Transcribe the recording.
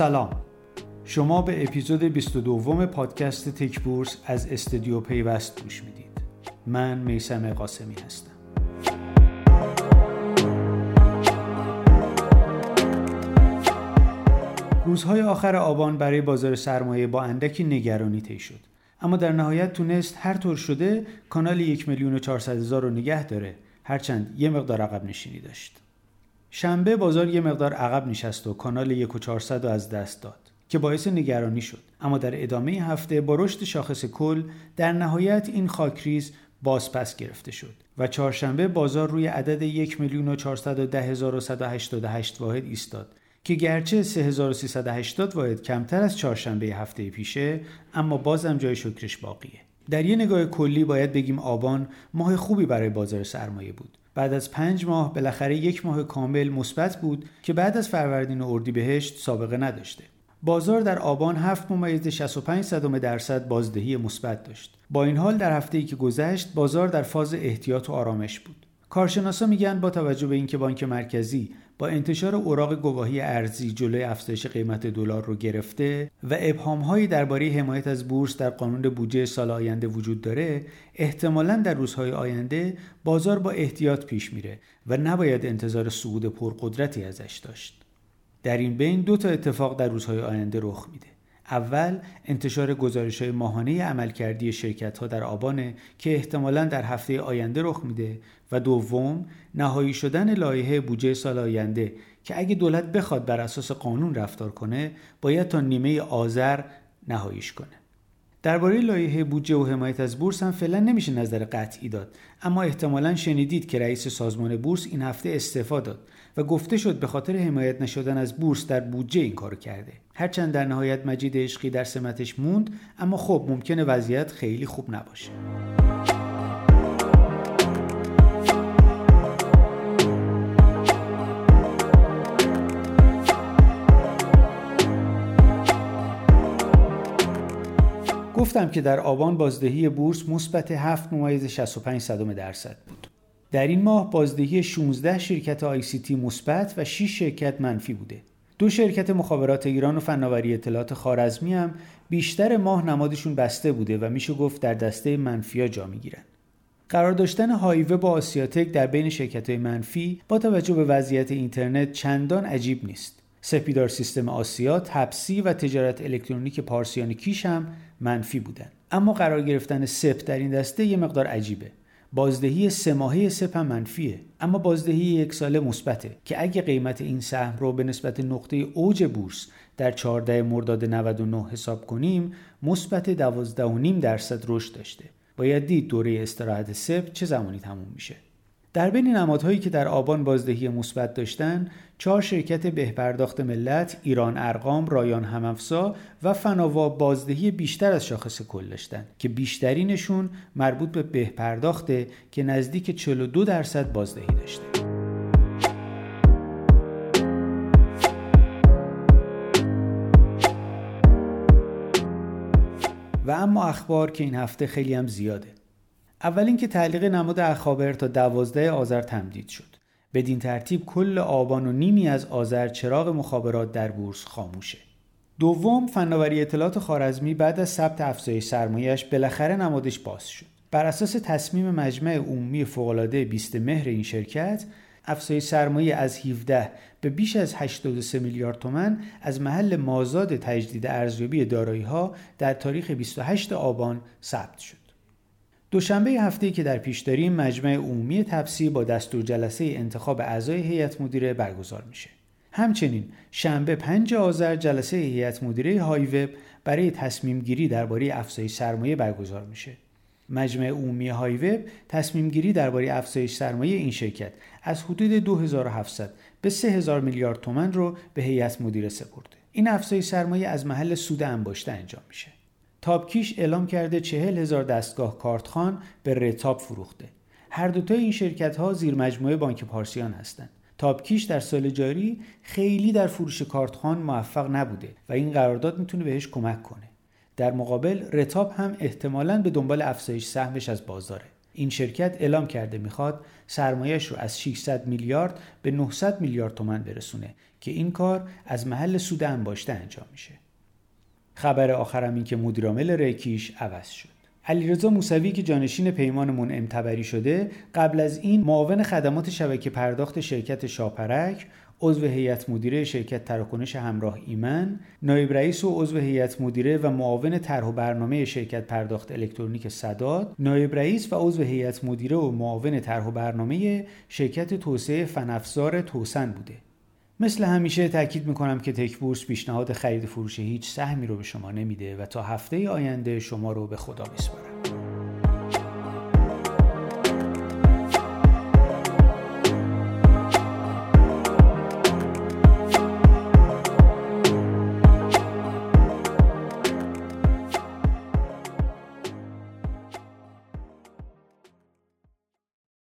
سلام. شما به اپیزود 22 پادکست تک بورس از استودیو پیوست گوش می‌دید. من میسم قاسمی هستم. روزهای آخر آبان برای بازار سرمایه با اندکی نگرانی طی شد. اما در نهایت تونست هر طور شده کانال یک میلیون و هزار رو نگه داره. هرچند یه مقدار عقب نشینی داشت. شنبه بازار یه مقدار عقب نشست و کانال یک و رو از دست داد که باعث نگرانی شد. اما در ادامه هفته با رشد شاخص کل در نهایت این خاکریز بازپس گرفته شد و چهارشنبه بازار روی عدد یک میلیون و واحد ایستاد که گرچه 3380 واحد کمتر از چهارشنبه هفته پیشه اما بازم جای شکرش باقیه. در یه نگاه کلی باید بگیم آبان ماه خوبی برای بازار سرمایه بود. بعد از پنج ماه بالاخره یک ماه کامل مثبت بود که بعد از فروردین و اردیبهشت سابقه نداشته. بازار در آبان 7 ممیز 65 صدم درصد بازدهی مثبت داشت. با این حال در هفته ای که گذشت بازار در فاز احتیاط و آرامش بود. کارشناسا میگن با توجه به اینکه بانک مرکزی با انتشار اوراق گواهی ارزی جلوی افزایش قیمت دلار رو گرفته و ابهامهایی درباره حمایت از بورس در قانون بودجه سال آینده وجود داره احتمالا در روزهای آینده بازار با احتیاط پیش میره و نباید انتظار صعود پرقدرتی ازش داشت. در این بین دو تا اتفاق در روزهای آینده رخ میده. اول انتشار گزارش های ماهانه عملکردی شرکت ها در آبانه که احتمالا در هفته آینده رخ میده و دوم نهایی شدن لایحه بودجه سال آینده که اگه دولت بخواد بر اساس قانون رفتار کنه باید تا نیمه آذر نهاییش کنه. درباره لایحه بودجه و حمایت از بورس هم فعلا نمیشه نظر قطعی داد. اما احتمالا شنیدید که رئیس سازمان بورس این هفته استعفا داد و گفته شد به خاطر حمایت نشدن از بورس در بودجه این کارو کرده. هرچند در نهایت مجید عشقی در سمتش موند اما خب ممکنه وضعیت خیلی خوب نباشه. گفتم که در آبان بازدهی بورس مثبت 7 ممیز 65 صدم درصد بود. در این ماه بازدهی 16 شرکت آی سی تی مثبت و 6 شرکت منفی بوده. دو شرکت مخابرات ایران و فناوری اطلاعات خارزمی هم بیشتر ماه نمادشون بسته بوده و میشه گفت در دسته منفیا جا می‌گیرن. قرار داشتن هایوه با آسیاتک در بین شرکت های منفی با توجه به وضعیت اینترنت چندان عجیب نیست. سپیدار سیستم آسیا، تپسی و تجارت الکترونیک پارسیان کیش هم منفی بودن. اما قرار گرفتن سپ در این دسته یه مقدار عجیبه. بازدهی سه ماهه سپ هم منفیه. اما بازدهی یک ساله مثبته که اگه قیمت این سهم رو به نسبت نقطه اوج بورس در 14 مرداد 99 حساب کنیم مثبت 12.5 درصد رشد داشته. باید دید دوره استراحت سپ چه زمانی تموم میشه. در بین نمادهایی که در آبان بازدهی مثبت داشتن چهار شرکت بهپرداخت ملت ایران ارقام رایان همافزا و فناوا بازدهی بیشتر از شاخص کل داشتن که بیشترینشون مربوط به بهپرداخته که نزدیک 42 درصد بازدهی داشته. و اما اخبار که این هفته خیلی هم زیاده. اول اینکه تعلیق نماد اخابر تا دوازده آذر تمدید شد. بدین ترتیب کل آبان و نیمی از آذر چراغ مخابرات در بورس خاموشه. دوم فناوری اطلاعات خارزمی بعد از ثبت افزایش سرمایهش بالاخره نمادش باز شد. بر اساس تصمیم مجمع عمومی فوقالعاده 20 مهر این شرکت افزایش سرمایه از 17 به بیش از 83 میلیارد تومن از محل مازاد تجدید ارزیابی دارایی ها در تاریخ 28 آبان ثبت شد. دوشنبه هفته که در پیش داریم مجمع عمومی تپسی با دستور جلسه انتخاب اعضای هیئت مدیره برگزار میشه. همچنین شنبه 5 آذر جلسه هیئت مدیره های وب برای تصمیم گیری درباره افزایش سرمایه برگزار میشه. مجمع عمومی های وب تصمیم گیری درباره افزایش سرمایه این شرکت از حدود 2700 به 3000 میلیارد تومن رو به هیئت مدیره سپرده. این افزایش سرمایه از محل سود انباشته انجام میشه. تابکیش اعلام کرده چهل هزار دستگاه کارتخان به رتاب فروخته. هر دوتا این شرکت ها زیر مجموعه بانک پارسیان هستند. تابکیش در سال جاری خیلی در فروش کارتخان موفق نبوده و این قرارداد می‌تونه بهش کمک کنه. در مقابل رتاب هم احتمالاً به دنبال افزایش سهمش از بازاره. این شرکت اعلام کرده می‌خواد سرمایش رو از 600 میلیارد به 900 میلیارد تومن برسونه که این کار از محل سود انباشته انجام میشه. خبر آخرم این که مدیرعامل ریکیش عوض شد. علیرضا موسوی که جانشین پیمان منعم تبری شده قبل از این معاون خدمات شبکه پرداخت شرکت شاپرک عضو هیئت مدیره شرکت تراکنش همراه ایمن، نایب رئیس و عضو هیئت مدیره و معاون طرح و برنامه شرکت پرداخت الکترونیک صداد، نایب رئیس و عضو هیئت مدیره و معاون طرح و برنامه شرکت توسعه فنافزار توسن بوده. مثل همیشه تاکید می‌کنم که تک بورس پیشنهاد خرید فروش هیچ سهمی رو به شما نمیده و تا هفته آینده شما رو به خدا میسپارم.